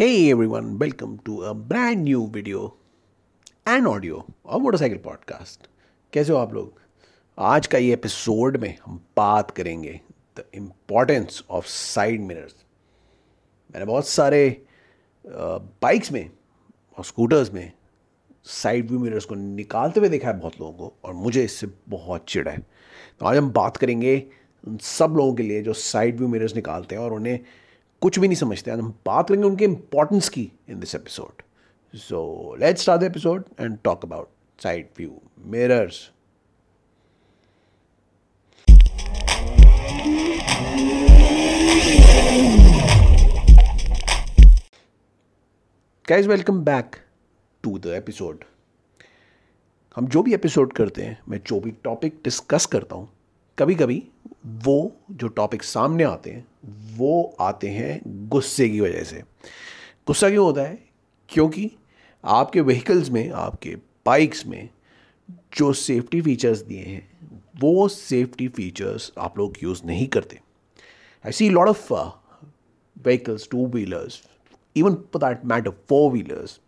Hey everyone, welcome to a brand new video and audio of motorcycle podcast कैसे हो आप लोग? आज का ये एपिसोड में हम बात करेंगे the importance of side mirrors मैंने बहुत सारे बाइक्स में और स्कूटर्स में साइड व्यू मिरर्स को निकालते हुए देखा है बहुत लोगों को और मुझे इससे बहुत चिड़ है। तो आज हम बात करेंगे उन सब लोगों के लिए जो साइड व्यू मिरर्स निकालते हैं और उन्हें कुछ भी नहीं समझते हम बात करेंगे उनके इंपॉर्टेंस की in this episode so let's start the episode and talk about side view mirrors guys welcome back to the episode हम जो भी एपिसोड करते हैं, मैं जो भी टॉपिक डिस्कस करता हूँ कभी कभी वो जो टॉपिक सामने आते हैं, वो आते हैं गुस्से की वजह से। गुस्सा क्यों होता है? क्योंकि आपके व्हीकल्स में, आपके बाइक्स में जो सेफ्टी फीचर्स दिए हैं, वो सेफ्टी फीचर्स आप लोग यूज़ नहीं करते। I see lot of vehicles two wheelers even for that matter four wheelers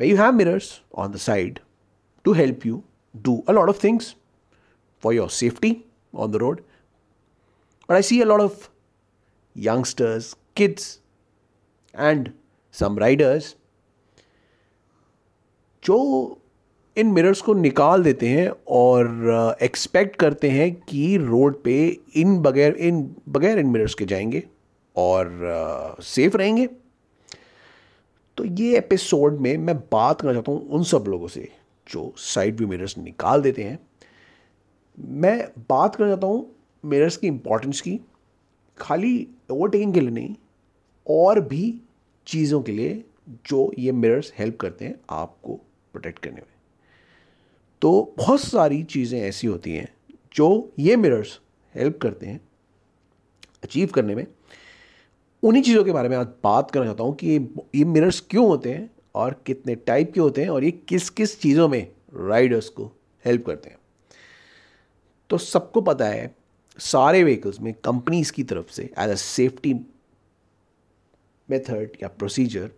way you have mirrors on the side to help you do a lot of things for your safety on the road. But I see a lot of youngsters, kids, and some riders जो इन mirrors को निकाल देते हैं और expect uh, करते हैं कि road पे इन बगैर इन बगैर इन मिरर्स के जाएँगे और सेफ़ uh, रहेंगे तो ये एपिसोड में मैं बात करना चाहता हूँ उन सब लोगों से जो साइड व्यू मिरर्स निकाल देते हैं मैं बात करना चाहता हूँ मिरर्स की इम्पोर्टेंस की, खाली ओवरटेकिंग के लिए नहीं, और भी चीज़ों के लिए जो ये मिरर्स हेल्प करते हैं आपको प्रोटेक्ट करने में। तो बहुत सारी चीज़ें ऐसी होती हैं जो ये मिरर्स हेल्प करते हैं अचीव करने में। उन्हीं चीज़ों के बारे में आज बात करना चाहता हूँ कि ये मिरर्स क्यों होते हैं और कितने टाइप के होते हैं और ये किस किस चीज़ों में राइडर्स को हेल्प करते हैं। तो सबको पता है, सारे व्हीकल्स में कंपनीज़ की तरफ़ से एज अ सेफ्टी मेथड या प्रोसीजर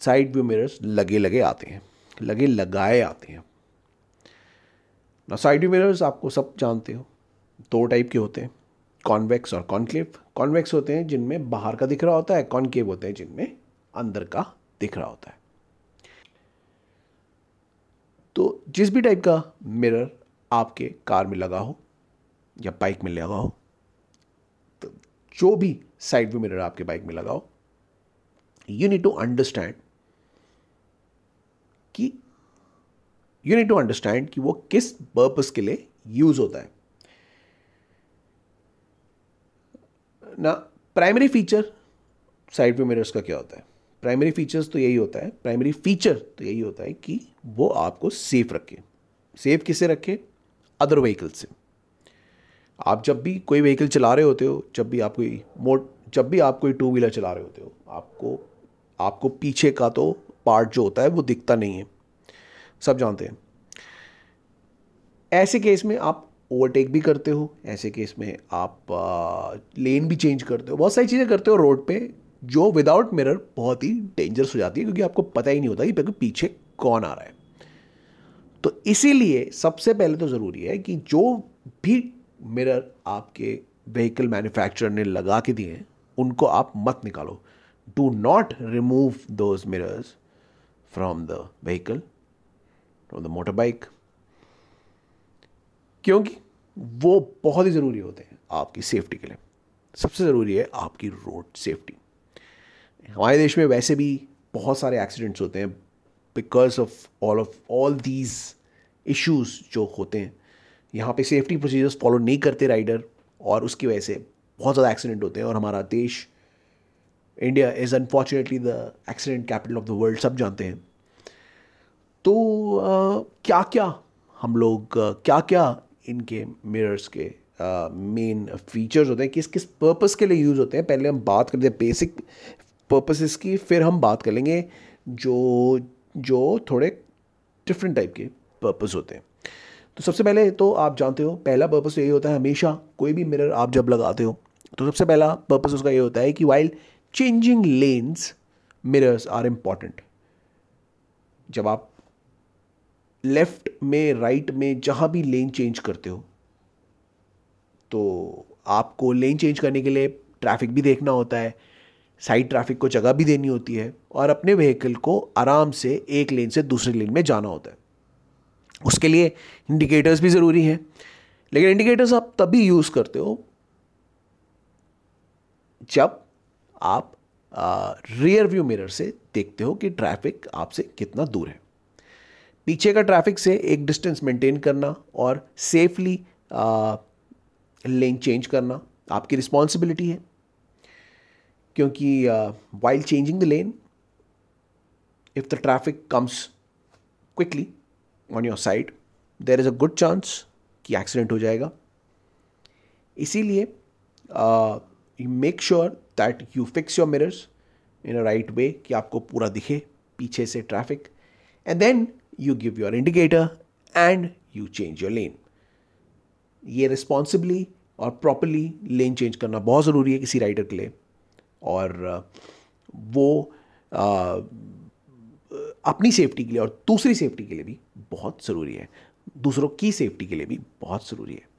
साइड व्यू मिरर्स लगे लगे आते हैं, लगे लगाए आते हैं। ना साइड व्यू मिरर्स आपको सब जानते हो, दो टाइप के होते हैं कॉन्वेक्स और कॉन्क्लेव कॉन्वेक्स होते हैं जिनमें बाहर का दिख रहा होता है कॉन्केव होते हैं जिनमें अंदर का दिख रहा होता है। तो जिस भी टाइप का मिरर आपके कार में लगा हो या बाइक में लगा हो तो जो भी साइड व्यू मिरर आपके बाइक में लगा हो यू नीड टू अंडरस्टैंड कि यू नीड टू अंडरस्टैंड कि वो किस पर्पस के लिए यूज़ होता है। ना primary feature side view mirrors का क्या होता है? प्राइमरी फीचर्स तो यही होता है प्राइमरी फीचर तो यही होता है कि वो आपको सेफ़ रखे। सेफ़ किसे रखे? अदर व्हीकल से आप जब भी कोई व्हीकल चला रहे होते हो जब भी आप कोई मोट जब भी आप कोई टू व्हीलर चला रहे होते हो आपको आपको पीछे का तो पार्ट जो होता है वो दिखता नहीं है। सब जानते हैं। ऐसे केस में आप ओवरटेक भी करते हो ऐसे केस में आप आ, लेन भी चेंज करते हो। बहुत सारी चीज़ें करते हो रोड पे जो विदाउट मिरर बहुत ही डेंजरस हो जाती है क्योंकि आपको पता ही नहीं होता कि पीछे कौन आ रहा है। तो इसीलिए सबसे पहले तो ज़रूरी है कि जो भी मिरर आपके व्हीकल मैन्युफैक्चरर ने लगा के दिए हैं, उनको आप मत निकालो। Do not remove those mirrors from the vehicle from the motorbike क्योंकि वो बहुत ही ज़रूरी होते हैं आपकी सेफ्टी के लिए। सबसे ज़रूरी है आपकी रोड सेफ्टी हमारे देश में वैसे भी बहुत सारे एक्सीडेंट्स होते हैं because of all of all these issues जो होते हैं। यहाँ पे सेफ्टी प्रोसीजर्स फॉलो नहीं करते राइडर और उसकी वजह से बहुत ज़्यादा एक्सीडेंट होते हैं और हमारा देश India is unfortunately the accident capital of the world सब जानते हैं। तो क्या क्या हम लोग क्या क्या इनके मिरर्स के मेन फीचर्स होते हैं, किस किस पर्पस के लिए यूज़ होते हैं? पहले हम बात करते हैं बेसिक पर्पसेस की, फिर हम बात कर लेंगे जो जो थोड़े डिफरेंट टाइप के पर्पज़ होते हैं। तो सबसे पहले तो आप जानते हो, पहला पर्पज़ यही होता है हमेशा, कोई भी मिरर आप जब लगाते हो तो सबसे पहला पर्पज़ उसका ये होता है कि while changing lanes mirrors are important जब आप लेफ़्ट में राइट में जहाँ भी लेन चेंज करते हो तो आपको लेन चेंज करने के लिए ट्रैफ़िक भी देखना होता है साइड ट्रैफ़िक को जगह भी देनी होती है और अपने व्हीकल को आराम से एक लेन से दूसरे लेन में जाना होता है। उसके लिए इंडिकेटर्स भी ज़रूरी हैं। लेकिन इंडिकेटर्स आप तभी यूज़ करते हो जब आप रियर व्यू मिरर से देखते हो कि ट्रैफ़िक आपसे कितना दूर है। पीछे का ट्रैफ़िक से एक डिस्टेंस मेंटेन करना और सेफली लेन चेंज करना आपकी रिस्पॉन्सिबिलिटी है। क्योंकि while changing the lane if the traffic comes quickly on your side there is a good chance कि एक्सीडेंट हो जाएगा। इसीलिए make sure that you fix your mirrors in a right way कि आपको पूरा दिखे पीछे से traffic and then you give your indicator and you change your lane ये रिस्पॉन्सिबली और प्रॉपरली लेन चेंज करना बहुत ज़रूरी है किसी राइडर के लिए। और वो आ, अपनी सेफ्टी के लिए और दूसरी सेफ्टी के लिए भी बहुत ज़रूरी है। दूसरों की सेफ्टी के लिए भी बहुत ज़रूरी है।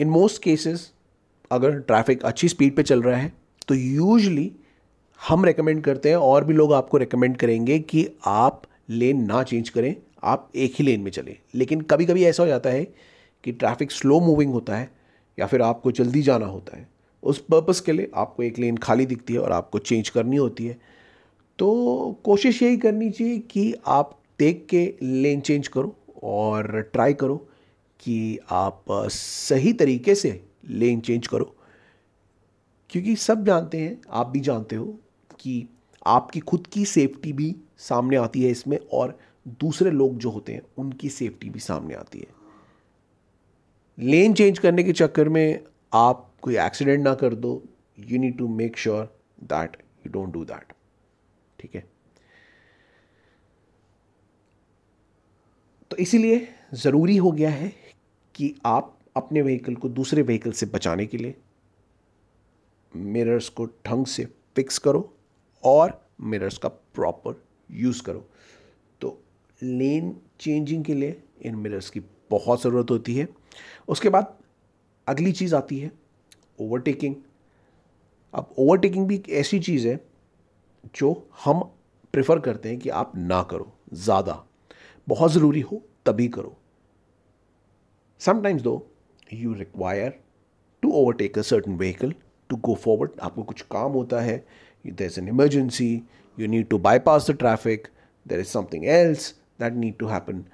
इन मोस्ट केसेस अगर ट्रैफ़िक अच्छी स्पीड पे चल रहा है तो यूजली हम रेकमेंड करते हैं और भी लोग आपको रेकमेंड करेंगे कि आप लेन ना चेंज करें आप एक ही लेन में चलें। लेकिन कभी कभी ऐसा हो जाता है कि ट्रैफ़िक स्लो मूविंग होता है या फिर आपको जल्दी जाना होता है। उस पर्पस के लिए आपको एक लेन खाली दिखती है और आपको चेंज करनी होती है। तो कोशिश यही करनी चाहिए कि आप देख के लेन चेंज करो और ट्राई करो कि आप सही तरीके से लेन चेंज करो। क्योंकि सब जानते हैं, आप भी जानते हो कि आपकी खुद की सेफ्टी भी सामने आती है इसमें और दूसरे लोग जो होते हैं, उनकी सेफ्टी भी सामने आती है। लेन चेंज करने के चक्कर में आप कोई एक्सीडेंट ना कर दो। You need to make sure that you don't do that ठीक है? तो इसीलिए ज़रूरी हो गया है कि आप अपने व्हीकल को दूसरे व्हीकल से बचाने के लिए मिरर्स को ढंग से फिक्स करो और मिरर्स का प्रॉपर यूज़ करो। तो लेन चेंजिंग के लिए इन मिरर्स की बहुत ज़रूरत होती है। उसके बाद अगली चीज़ आती है ओवरटेकिंग अब ओवरटेकिंग भी एक ऐसी चीज़ है जो हम प्रेफर करते हैं कि आप ना करो, ज़्यादा. बहुत ज़रूरी हो, तभी करो. Sometimes though you require to overtake a certain vehicle to go forward आपको कुछ काम होता है there is an emergency you need to bypass the traffic there is something else that need to happen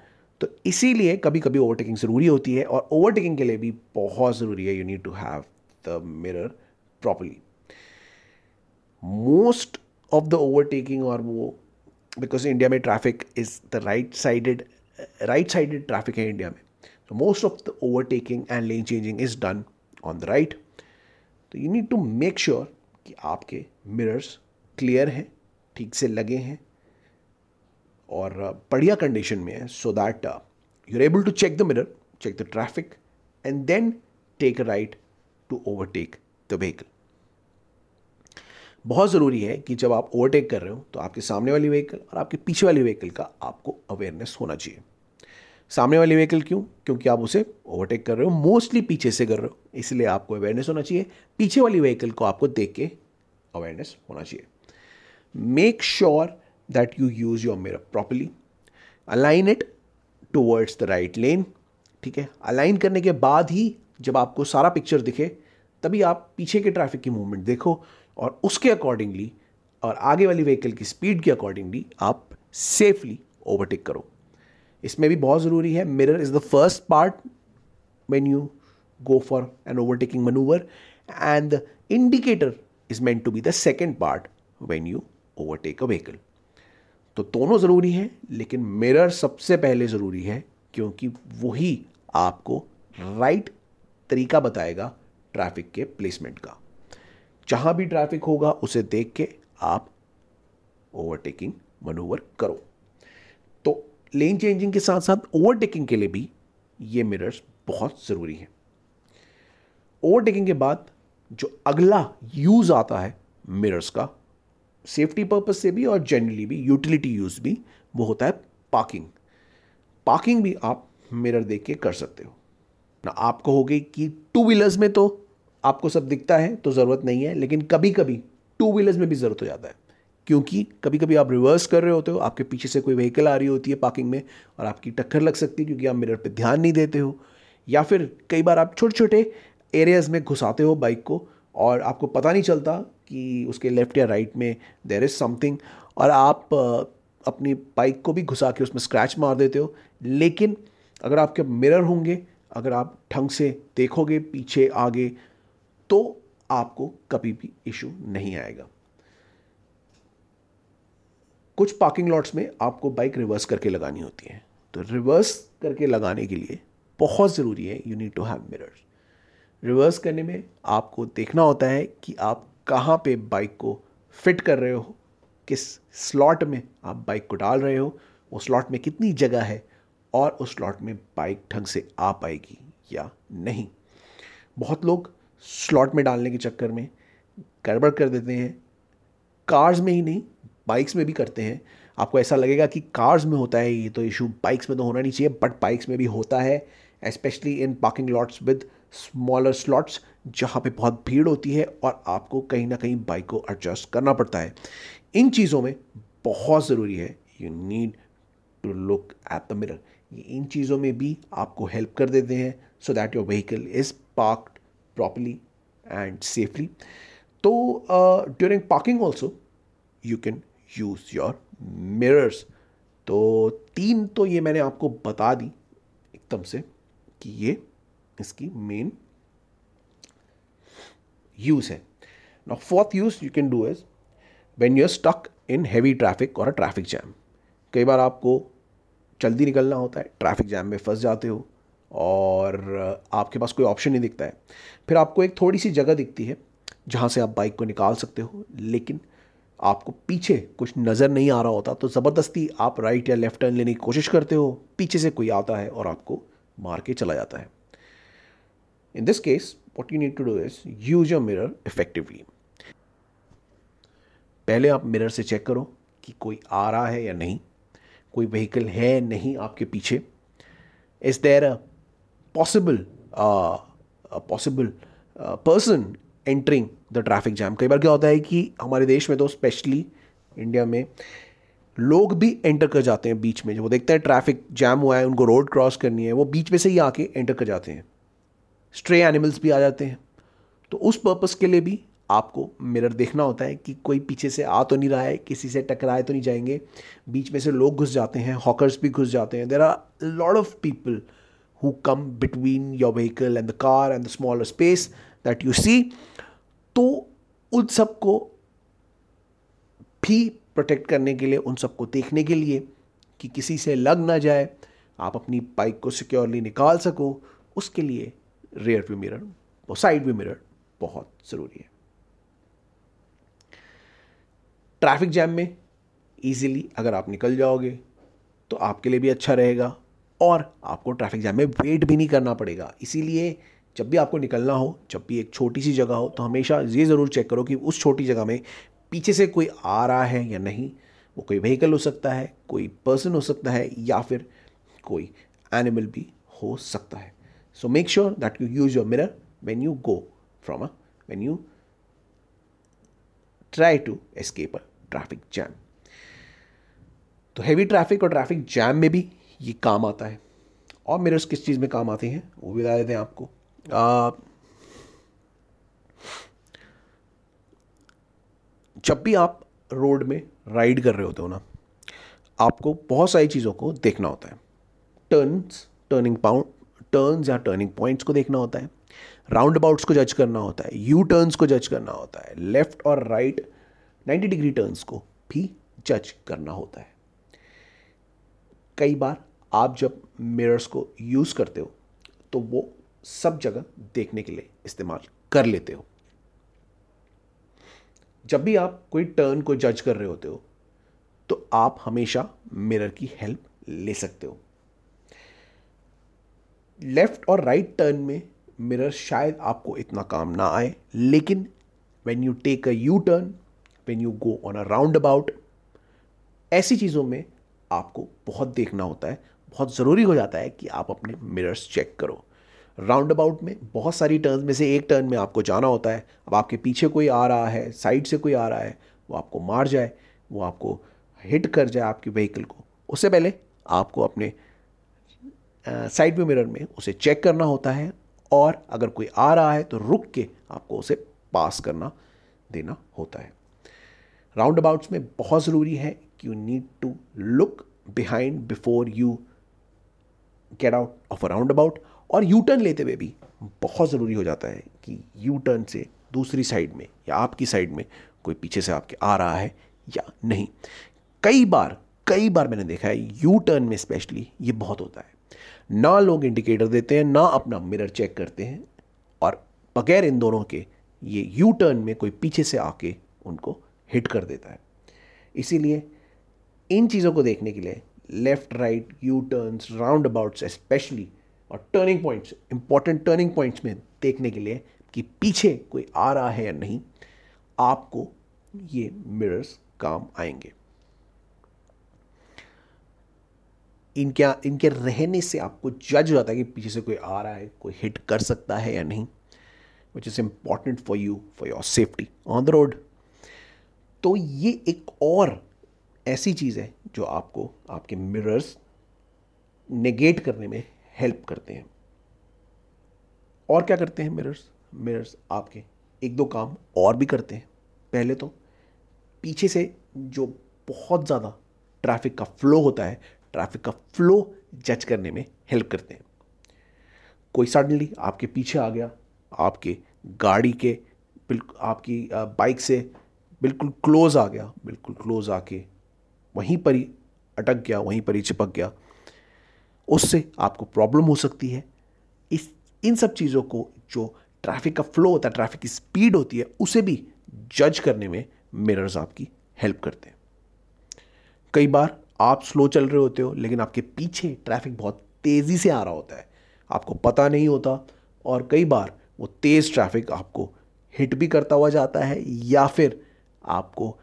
तो इसीलिए कभी कभी ओवरटेकिंग ज़रूरी होती है और ओवरटेकिंग के लिए भी बहुत ज़रूरी है। You need to have the mirror properly most of the overtaking और वो बिकॉज़ इंडिया में traffic is the right sided right sided traffic है इंडिया में. तो most of the overtaking and lane changing is done on the right तो you need to make sure कि आपके mirrors clear हैं, ठीक से लगे हैं और बढ़िया कंडीशन में है so that you are able to check the mirror check the traffic and then take a right to overtake the vehicle बहुत ज़रूरी है कि जब आप ओवरटेक कर रहे हो तो आपके सामने वाली व्हीकल और आपके पीछे वाली व्हीकल का आपको अवेयरनेस होना चाहिए। सामने वाली व्हीकल क्यों? क्योंकि आप उसे ओवरटेक कर रहे हो मोस्टली पीछे से कर रहे हो, इसलिए आपको अवेयरनेस होना चाहिए। पीछे वाली व्हीकल को आपको देख के अवेयरनेस होना चाहिए। Make sure that you use your mirror properly align it towards the right lane ठीक है? अलाइन करने के बाद ही जब आपको सारा पिक्चर दिखे, तभी आप पीछे के ट्रैफ़िक की मूवमेंट देखो और उसके अकॉर्डिंगली और आगे वाली व्हीकल की स्पीड के अकॉर्डिंगली आप सेफली ओवरटेक करो। इसमें भी बहुत ज़रूरी है mirror is the first part when you go for an overtaking manoeuvre and the indicator is meant to be the second part when you overtake a vehicle तो दोनों ज़रूरी हैं, लेकिन मिरर सबसे पहले ज़रूरी है क्योंकि वही आपको राइट तरीका बताएगा ट्रैफ़िक के प्लेसमेंट का। जहाँ भी ट्रैफ़िक होगा, उसे देख के आप ओवरटेकिंग मनूवर करो। तो लेन चेंजिंग के साथ साथ ओवरटेकिंग के लिए भी ये मिरर्स बहुत ज़रूरी हैं। ओवरटेकिंग के बाद जो अगला यूज़ आता है मिरर्स का सेफ्टी पर्पज से भी और जनरली भी यूटिलिटी यूज़ भी वो होता है पार्किंग पार्किंग भी आप मिरर देख के कर सकते हो. ना आप कहोगे कि टू व्हीलर्स में तो आपको सब दिखता है तो ज़रूरत नहीं है, लेकिन कभी कभी टू व्हीलर्स में भी ज़रूरत हो जाता है. क्योंकि कभी कभी आप रिवर्स कर रहे होते हो, आपके पीछे से कोई व्हीकल आ रही होती है पार्किंग में और आपकी टक्कर लग सकती है क्योंकि आप मिरर पर ध्यान नहीं देते हो. या फिर कई बार आप छोटे छोटे एरियाज़ में घुसाते हो बाइक को और आपको पता नहीं चलता कि उसके लेफ़्ट या राइट में देर इज़ समथिंग और आप अपनी बाइक को भी घुसा के उसमें स्क्रैच मार देते हो। लेकिन अगर आपके मिरर होंगे, अगर आप ढंग से देखोगे पीछे, आगे तो आपको कभी भी इशू नहीं आएगा। कुछ पार्किंग लॉट्स में आपको बाइक रिवर्स करके लगानी होती है। तो रिवर्स करके लगाने के लिए बहुत ज़रूरी है you need to have mirrors reverse करने में आपको देखना होता है कि आप कहाँ पे बाइक को फिट कर रहे हो, किस स्लॉट में आप बाइक को डाल रहे हो वो स्लॉट में कितनी जगह है और उस स्लॉट में बाइक ढंग से आ पाएगी या नहीं। बहुत लोग स्लॉट में डालने के चक्कर में गड़बड़ कर देते हैं। कार्स में ही नहीं बाइक्स में भी करते हैं। आपको ऐसा लगेगा कि कार्स में होता है ये तो इशू बाइक्स में तो होना नहीं चाहिए बट बाइक्स में भी होता है specially in parking lots with smaller slots जहाँ पे बहुत भीड़ होती है और आपको कहीं ना कहीं बाइक को एडजस्ट करना पड़ता है। इन चीज़ों में बहुत ज़रूरी है you need to look at the mirror ये इन चीज़ों में भी आपको हेल्प कर देते हैं so that your vehicle is parked properly and safely तो during parking also you can use your mirrors तो तीन तो ये मैंने आपको बता दी, एकदम से, कि ये इसकी मेन यूज़ है। ना fourth use you can do is when you are stuck in heavy traffic और अ ट्रैफ़िक जैम कई बार आपको जल्दी निकलना होता है ट्रैफ़िक जैम में फंस जाते हो और आपके पास कोई ऑप्शन नहीं दिखता है। फिर आपको एक थोड़ी सी जगह दिखती है जहाँ से आप बाइक को निकाल सकते हो, लेकिन आपको पीछे कुछ नज़र नहीं आ रहा होता तो ज़बरदस्ती आप राइट या लेफ़्ट टर्न लेने की कोशिश करते हो, पीछे से कोई आता है और आपको मार के चला जाता है। In this case what you need to do is use your mirror effectively पहले आप मिरर से चेक करो कि कोई आ रहा है या नहीं। कोई व्हीकल है नहीं आपके पीछे। Is there a possible possible person entering the traffic jam कई बार क्या होता है कि हमारे देश में तो स्पेशली इंडिया में लोग भी एंटर कर जाते हैं बीच में। जो वो देखते हैं ट्रैफ़िक जैम हुआ है, उनको रोड क्रॉस करनी है, वो बीच में से ही आके एंटर कर जाते हैं। स्ट्रे एनिमल्स भी आ जाते हैं। तो उस पर्पज़ के लिए भी आपको मिरर देखना होता है कि कोई पीछे से आ तो नहीं रहा है, किसी से टकराए तो नहीं जाएँगे। बीच में से लोग घुस जाते हैं, हॉकर्स भी घुस जाते हैं। There are lot of people who come between your vehicle and the car and the smaller space that you see तो उन सबको भी प्रोटेक्ट करने के लिए, उन सबको देखने के लिए कि किसी से लग ना जाए, आप अपनी बाइक को सिक्योरली निकाल सको, उसके लिए रेयर व्यू मिरर और साइड व्यू मिरर बहुत ज़रूरी है। ट्रैफ़िक जैम में ईजिली अगर आप निकल जाओगे तो आपके लिए भी अच्छा रहेगा और आपको ट्रैफ़िक जैम में वेट भी नहीं करना पड़ेगा। इसीलिए जब भी आपको निकलना हो, जब भी एक छोटी सी जगह हो तो हमेशा ये ज़रूर चेक करो कि उस छोटी जगह में पीछे से कोई आ रहा है या नहीं। वो कोई व्हीकल हो सकता है, कोई पर्सन हो सकता है या फिर कोई एनिमल भी हो सकता है। So make sure that you use your mirror when you go from a when you try to escape a traffic jam तो हैवी ट्रैफ़िक और ट्रैफ़िक जैम में भी ये काम आता है। और मिरर्स किस चीज़ में काम आते हैं? वो भी बता देते हैं आपको। आ, जब भी आप रोड में राइड कर रहे होते हो ना आपको बहुत सारी चीज़ों को देखना होता है। टर्न्स टर्निंग पाउंड टर्न्स या टर्निंग पॉइंट्स को देखना होता है राउंड अबाउट्स को जज करना होता है यू टर्न्स को जज करना होता है लेफ़्ट और राइट 90 डिग्री टर्न्स को भी जज करना होता है। कई बार आप जब मिरर्स को यूज़ करते हो तो वो सब जगह देखने के लिए इस्तेमाल कर लेते हो। जब भी आप कोई टर्न को जज कर रहे होते हो तो आप हमेशा मिरर की हेल्प ले सकते हो। लेफ़्ट और राइट टर्न में मिरर शायद आपको इतना काम ना आए, लेकिन when you take a U turn when you go on a roundabout ऐसी चीज़ों में आपको बहुत देखना होता है, बहुत ज़रूरी हो जाता है कि आप अपने मिरर्स चेक करो। राउंड अबाउट में बहुत सारी टर्न में से एक टर्न में आपको जाना होता है। अब आपके पीछे कोई आ रहा है साइड से कोई आ रहा है, वो आपको मार जाए, वो आपको हिट कर जाए आपकी व्हीकल को। उससे पहले आपको अपने साइड व्यू मिरर में उसे चेक करना होता है और अगर कोई आ रहा है तो रुक के आपको उसे पास करना, देना होता है। राउंड अबाउट्स में बहुत ज़रूरी है कि you need to look behind before you get out of a roundabout और यू टर्न लेते हुए भी बहुत ज़रूरी हो जाता है कि यू टर्न से दूसरी साइड में या आपकी साइड में कोई पीछे से आपके आ रहा है या नहीं। कई बार कई बार मैंने देखा है यू टर्न में स्पेशली ये बहुत होता है। ना लोग इंडिकेटर देते हैं, ना अपना मिरर चेक करते हैं और बगैर इन दोनों के ये यू टर्न में कोई पीछे से आके उनको हिट कर देता है। इसीलिए इन चीज़ों को देखने के लिए left right U turns roundabouts specially और turning points important turning points में देखने के लिए कि पीछे कोई आ रहा है या नहीं, आपको ये मिरर्स काम आएँगे। इनके इनके रहने से आपको जज हो जाता है कि पीछे से कोई आ रहा है, कोई हिट कर सकता है या नहीं which is important for you for your safety on the road तो ये एक और ऐसी चीज़ है जो आपको, आपके मिरर्स नेगेट करने में हेल्प करते हैं। और क्या करते हैं मिरर्स मिरर्स आपके एक दो काम और भी करते हैं। पहले तो पीछे से जो बहुत ज़्यादा ट्रैफ़िक का फ्लो होता है ट्रैफ़िक का फ्लो जज करने में हेल्प करते हैं। कोई सडनली आपके पीछे आ गया, आपके गाड़ी के बिल्कुल आपकी बाइक से बिल्कुल क्लोज आ गया, बिल्कुल क्लोज आके वहीं पर ही अटक गया, वहीं पर ही चिपक गया, उससे आपको प्रॉब्लम हो सकती है। इस, इन सब चीज़ों को जो ट्रैफ़िक का फ्लो होता है ट्रैफ़िक की स्पीड होती है, उसे भी जज करने में मिरर्स आपकी हेल्प करते हैं। कई बार आप स्लो चल रहे होते हो, लेकिन आपके पीछे ट्रैफ़िक बहुत तेज़ी से आ रहा होता है। आपको पता नहीं होता, और कई बार वो तेज़ ट्रैफ़िक आपको हिट भी करता हुआ जाता है, या फिर आपको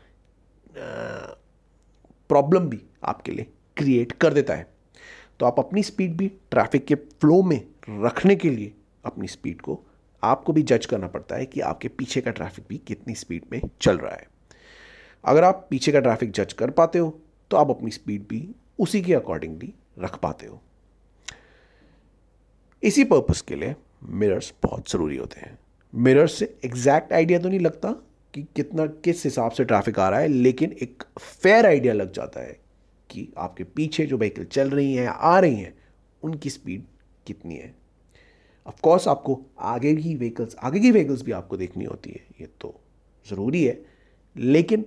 प्रॉब्लम भी आपके लिए क्रिएट कर देता है। तो आप अपनी स्पीड भी ट्रैफ़िक के फ्लो में रखने के लिए अपनी स्पीड को, आपको भी जज करना पड़ता है कि आपके पीछे का ट्रैफ़िक भी कितनी स्पीड में चल रहा है। अगर आप पीछे का ट्रैफ़िक जज कर पाते हो तो आप अपनी स्पीड भी उसी के अकॉर्डिंगली रख पाते हो। इसी पर्पस के लिए मिरर्स बहुत ज़रूरी होते हैं। मिरर्स से एग्जैक्ट आइडिया तो नहीं लगता कि कितना, किस हिसाब से ट्रैफ़िक आ रहा है, लेकिन एक फेयर आइडिया लग जाता है कि आपके पीछे जो व्हीकल चल रही हैं, आ रही हैं, उनकी स्पीड कितनी है। ऑफ़ कोर्स आपको आगे की व्हीकल्स आगे की व्हीकल्स भी आपको देखनी होती है, ये तो ज़रूरी है, लेकिन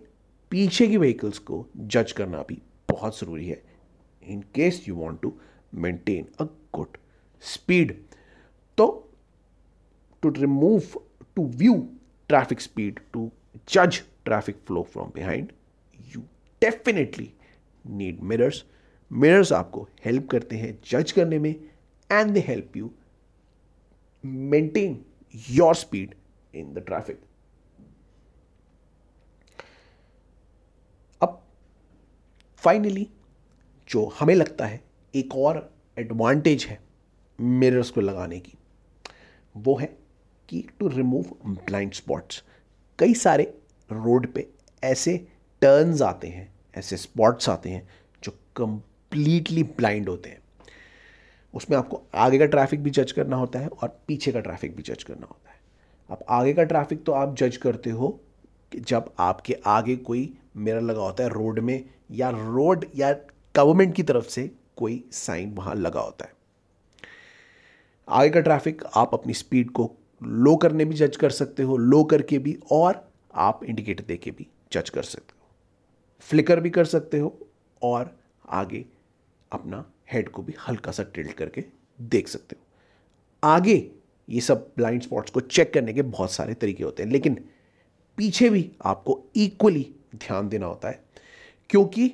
पीछे की व्हीकल्स को जज करना भी बहुत ज़रूरी है। In case you want to maintain a good speed तो to remove to view traffic speed to जज traffic flow from behind you definitely need mirrors mirrors आपको हेल्प करते हैं जज करने में and they help you maintain your speed in the traffic अब finally जो हमें लगता है एक और एडवांटेज है मिरर्स को लगाने की, वो है कि टू रिमूव ब्लाइंड स्पॉट्स कई सारे रोड पे ऐसे टर्न्स आते हैं, ऐसे स्पॉट्स आते हैं जो कंप्लीटली ब्लाइंड होते हैं। उसमें आपको आगे का ट्रैफ़िक भी जज करना होता है और पीछे का ट्रैफ़िक भी जज करना होता है। अब आगे का ट्रैफ़िक तो आप जज करते हो कि जब आपके आगे कोई मिरर लगा होता है रोड में या रोड या गवर्नमेंट की तरफ़ से कोई साइन वहाँ लगा होता है। आगे का ट्रैफ़िक आप अपनी स्पीड को लो करने भी जज कर सकते हो लो करके भी और आप इंडिकेटर दे के भी जज कर सकते हो। फ्लिकर भी कर सकते हो और आगे अपना हेड को भी हल्का सा टिल्ट करके देख सकते हो। आगे ये सब ब्लाइंड स्पॉट्स को चेक करने के बहुत सारे तरीके होते हैं, लेकिन पीछे भी आपको इक्वली ध्यान देना होता है। क्योंकि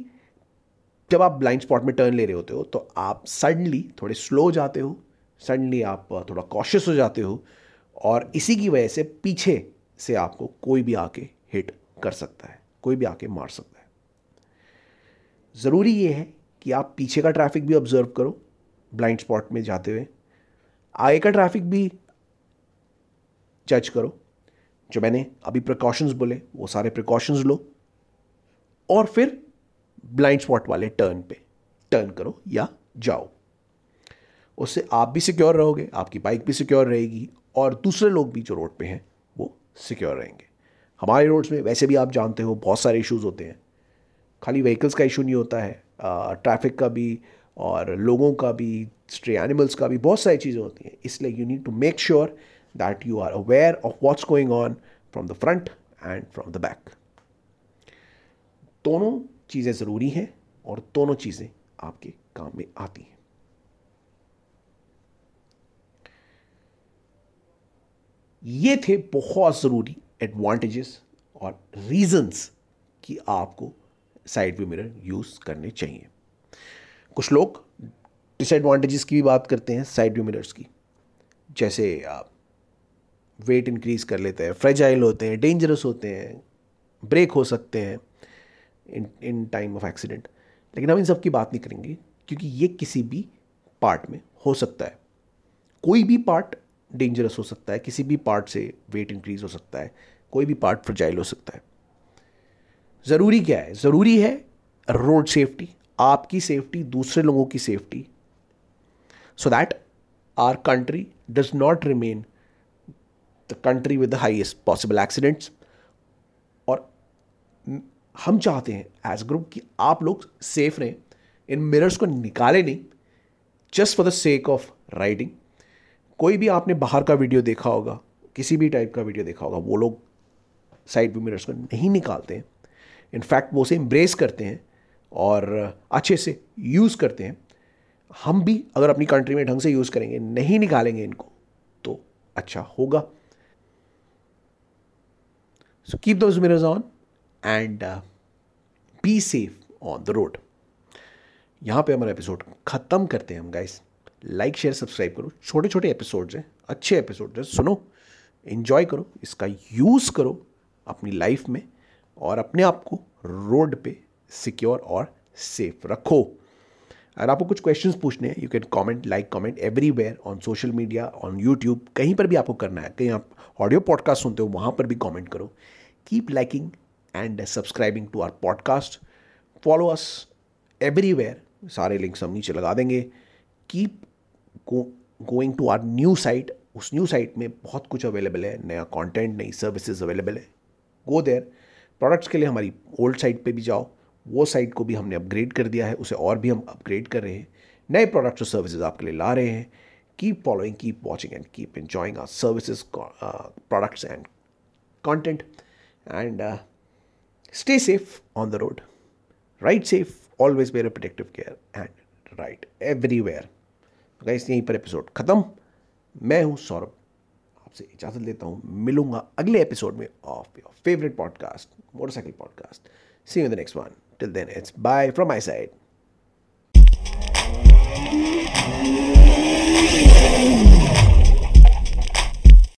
जब आप ब्लाइंड स्पॉट में टर्न ले रहे होते हो तो आप सडनली थोड़े स्लो जाते हो सडनली आप थोड़ा कॉशियस हो जाते हो और इसी की वजह से पीछे से आपको कोई भी आके हिट कर सकता है, कोई भी आके मार सकता है। ज़रूरी ये है कि आप पीछे का ट्रैफ़िक भी ऑब्ज़र्व करो ब्लाइंड स्पॉट में जाते हुए। आगे का ट्रैफ़िक भी जज करो। जो मैंने अभी प्रिकॉशंस बोले, वो सारे प्रिकॉशंस लो। और फिर ब्लाइंड स्पॉट वाले टर्न पे। टर्न करो या जाओ। उससे आप भी सिक्योर रहोगे, आपकी बाइक भी सिक्योर रहेगी और दूसरे लोग भी जो रोड पे हैं, वो सिक्योर रहेंगे। हमारे रोड्स में वैसे भी आप जानते हो, बहुत सारे इश्यूज़ होते हैं। खाली व्हीकल्स का इशू नहीं होता है ट्रैफ़िक का भी और लोगों का भी स्ट्रे एनिमल्स का भी बहुत सारी चीज़ें होती हैं। इसलिए you need to make sure that you are aware of what's going on from the front and from the back दोनों चीज़ें ज़रूरी हैं और दोनों चीज़ें आपके काम में आती हैं। ये थे बहुत ज़रूरी एडवांटेजेस और रीजंस कि आपको साइड व्यू मिरर यूज़ करने चाहिए। कुछ लोग डिसएडवांटेजेस की भी बात करते हैं साइड व्यू मिरर्स की। जैसे आप वेट इंक्रीज कर लेते हैं फ्रेजाइल होते हैं डेंजरस होते हैं ब्रेक हो सकते हैं। इन टाइम ऑफ़ एक्सीडेंट लेकिन हम इन सब की बात नहीं करेंगे, क्योंकि ये किसी भी पार्ट में हो सकता है। कोई भी पार्ट डेंजरस हो सकता है, किसी भी पार्ट से वेट इंक्रीज हो सकता है, कोई भी पार्ट फ्रजाइल हो सकता है। ज़रूरी क्या है? ज़रूरी है रोड सेफ्टी आपकी सेफ्टी दूसरे लोगों की safety so that our country does not remain the country with the highest possible accidents हम चाहते हैं एज ग्रुप कि आप लोग सेफ़ रहें, इन मिरर्स को निकाले नहीं just for the sake of riding कोई भी आपने बाहर का वीडियो देखा होगा, किसी भी टाइप का वीडियो देखा होगा, वो लोग साइड व्यू मिरर्स को नहीं निकालते हैं. इनफैक्ट वो उसे एम्ब्रेस करते हैं और अच्छे से यूज़ करते हैं. हम भी अगर अपनी कंट्री में ढंग से यूज़ करेंगे, नहीं निकालेंगे इनको तो अच्छा होगा. So keep those mirrors on and be safe on the road यहाँ पे हमारा एपिसोड ख़त्म करते हैं हम गाइस लाइक शेयर सब्सक्राइब करो. छोटे छोटे एपिसोड्स हैं, अच्छे एपिसोड हैं, सुनो इन्जॉय करो, इसका यूज़ करो अपनी लाइफ में और अपने आप को रोड पे सिक्योर और सेफ़ रखो. अगर आपको कुछ क्वेश्चंस पूछने हैं you can comment like comment everywhere on social media on YouTube कहीं पर भी आपको करना है, कहीं आप ऑडियो पॉडकास्ट सुनते हो, वहाँ पर भी कमेंट करो. Keep liking and subscribing to our podcast follow us everywhere सारे लिंक्स हम नीचे लगा देंगे. Keep going to our new site उस न्यू साइट में बहुत कुछ अवेलेबल है. नया कंटेंट नई सर्विसेज़ अवेलेबल है. गो देयर प्रोडक्ट्स के लिए हमारी ओल्ड साइट पे भी जाओ. वो साइट को भी हमने अपग्रेड कर दिया है. उसे और भी हम अपग्रेड कर रहे हैं. नए प्रोडक्ट्स और सर्विसेज़ आपके लिए ला रहे हैं. Keep following keep watching and keep enjoying our services products and content and stay safe on the road ride safe always wear protective care and ride everywhere guys यहीं पर एपिसोड ख़त्म। मैं हूँ सौरभ। आपसे इजाज़त लेता हूँ। मिलूँगा अगले एपिसोड में of your favourite podcast motorcycle podcast see you the next one till then it's bye from my side